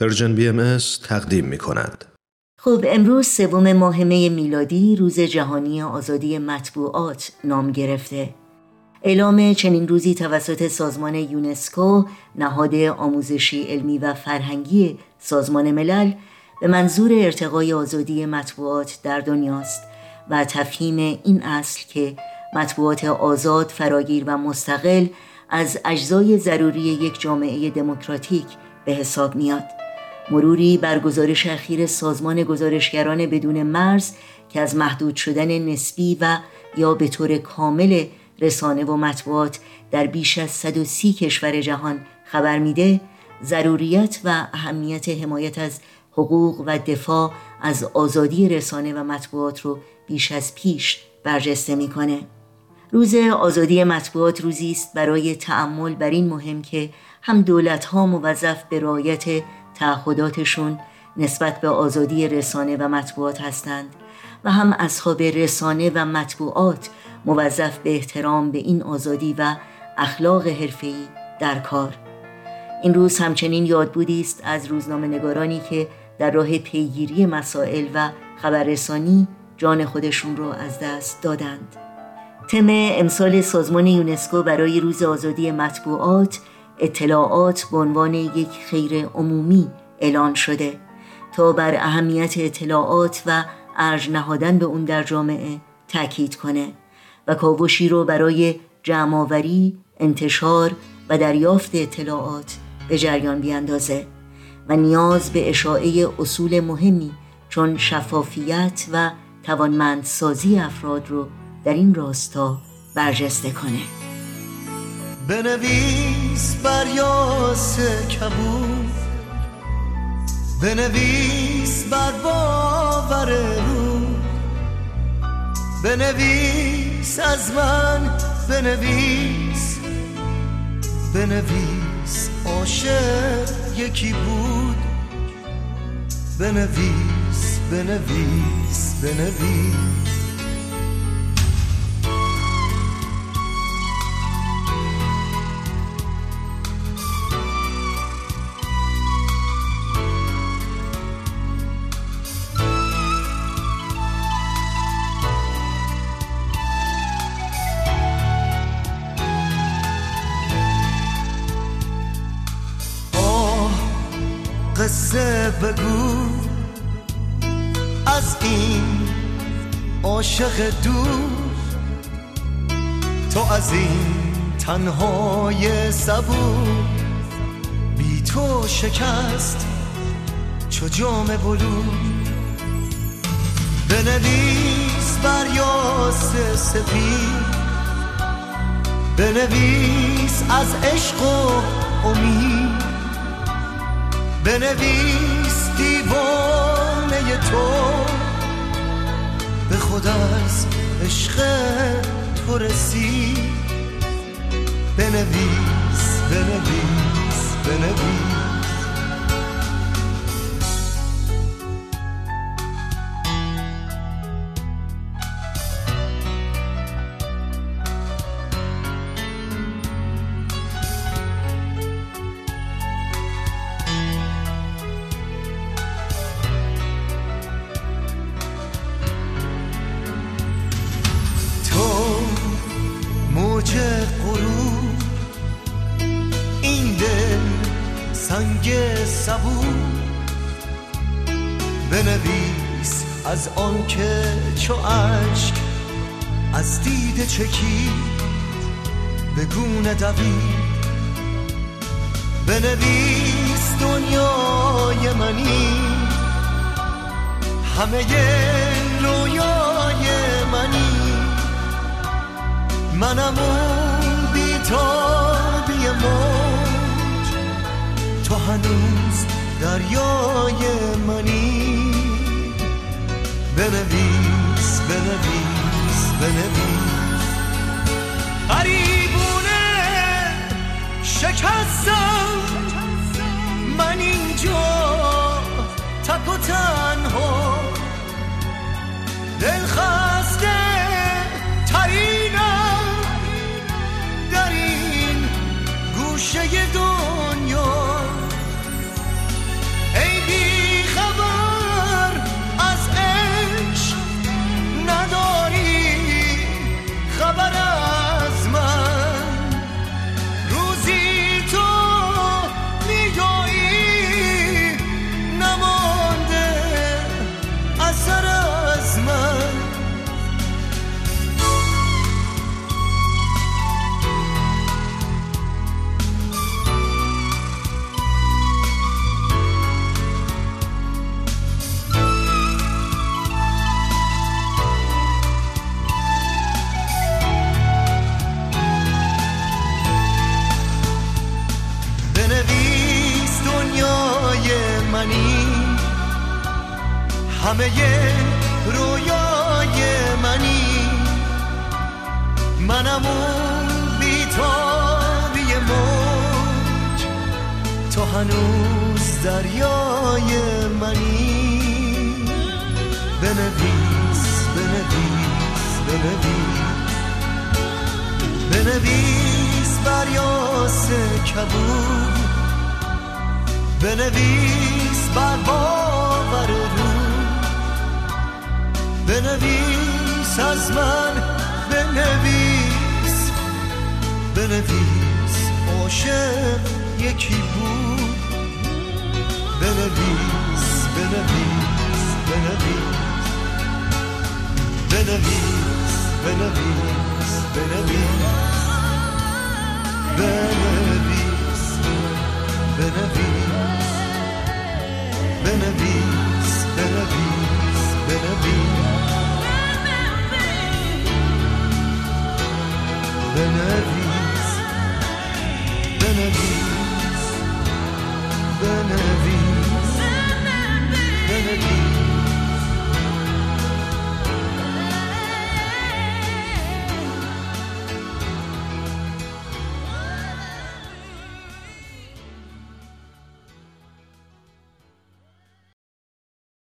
Persian BM تقدیم می کند. خب امروز سوم ماه می میلادی روز جهانی آزادی مطبوعات نام گرفته. اعلام چنین روزی توسط سازمان یونسکو نهاد آموزشی علمی و فرهنگی سازمان ملل به منظور ارتقای آزادی مطبوعات در دنیاست و تفهیم این اصل که مطبوعات آزاد، فراگیر و مستقل از اجزای ضروری یک جامعه دموکراتیک به حساب میاد. مروری بر گزارش اخیر سازمان گزارشگران بدون مرز که از محدود شدن نسبی و یا به طور کامل رسانه و مطبوعات در بیش از 130 کشور جهان خبر میده ضروریت و اهمیت حمایت از حقوق و دفاع از آزادی رسانه و مطبوعات رو بیش از پیش برجسته می‌کنه. روز آزادی مطبوعات روزی است برای تعمل بر این مهم که هم دولت ها موظف به رعایت تعهداتشون نسبت به آزادی رسانه و مطبوعات هستند و هم اصحاب رسانه و مطبوعات موظف به احترام به این آزادی و اخلاق حرفه‌ای در کار. این روز همچنین یادبودی است از روزنامه نگارانی که در راه پیگیری مسائل و خبررسانی جان خودشون رو از دست دادند. تم امسال سازمان یونسکو برای روز آزادی مطبوعات اطلاعات به عنوان یک خیر عمومی اعلان شده تا بر اهمیت اطلاعات و ارج نهادن به اون در جامعه تاکید کنه و کاوشی رو برای جمعآوری، انتشار و دریافت اطلاعات به جریان بیاندازه و نیاز به اشاعه اصول مهمی چون شفافیت و توانمندسازی افراد رو در این راستا برجسته کنه. بنویس بر یاس کبود. بنویس بر باور رو بنویس از من بنویس. بنویس عاشق یکی بود. بنویس بنویس بنویس. قصه بگو. از این عاشق دور تو از این تنهای صبور. بی تو شکست چو جام بلو بنویس بر یاس سپید بنویس از عشق و امید. بنویس دیوانه تو. به خود از عشق تو رسید بنویس بنویس بنویس. صبور بنویس از آن که چو عشق از دید چکید به گونه دوید. بنویس دنیای منی. همه بنویس بنویس بنویس. قریبونه شکستم. من اینجا تک و تنها همه رویای منی. منم اون بیتابی موج. تو هنوز دریای منی. بنویس بنویس بنویس. بنویس بر یاس کبود. بنویس بر باور بنویس از من بنویس. بنویس عاشق یکی بود. بنویس بنویس بنویس. بنویس بنویس بنویس. بنویس بنویس بنویس بنویس. بنویس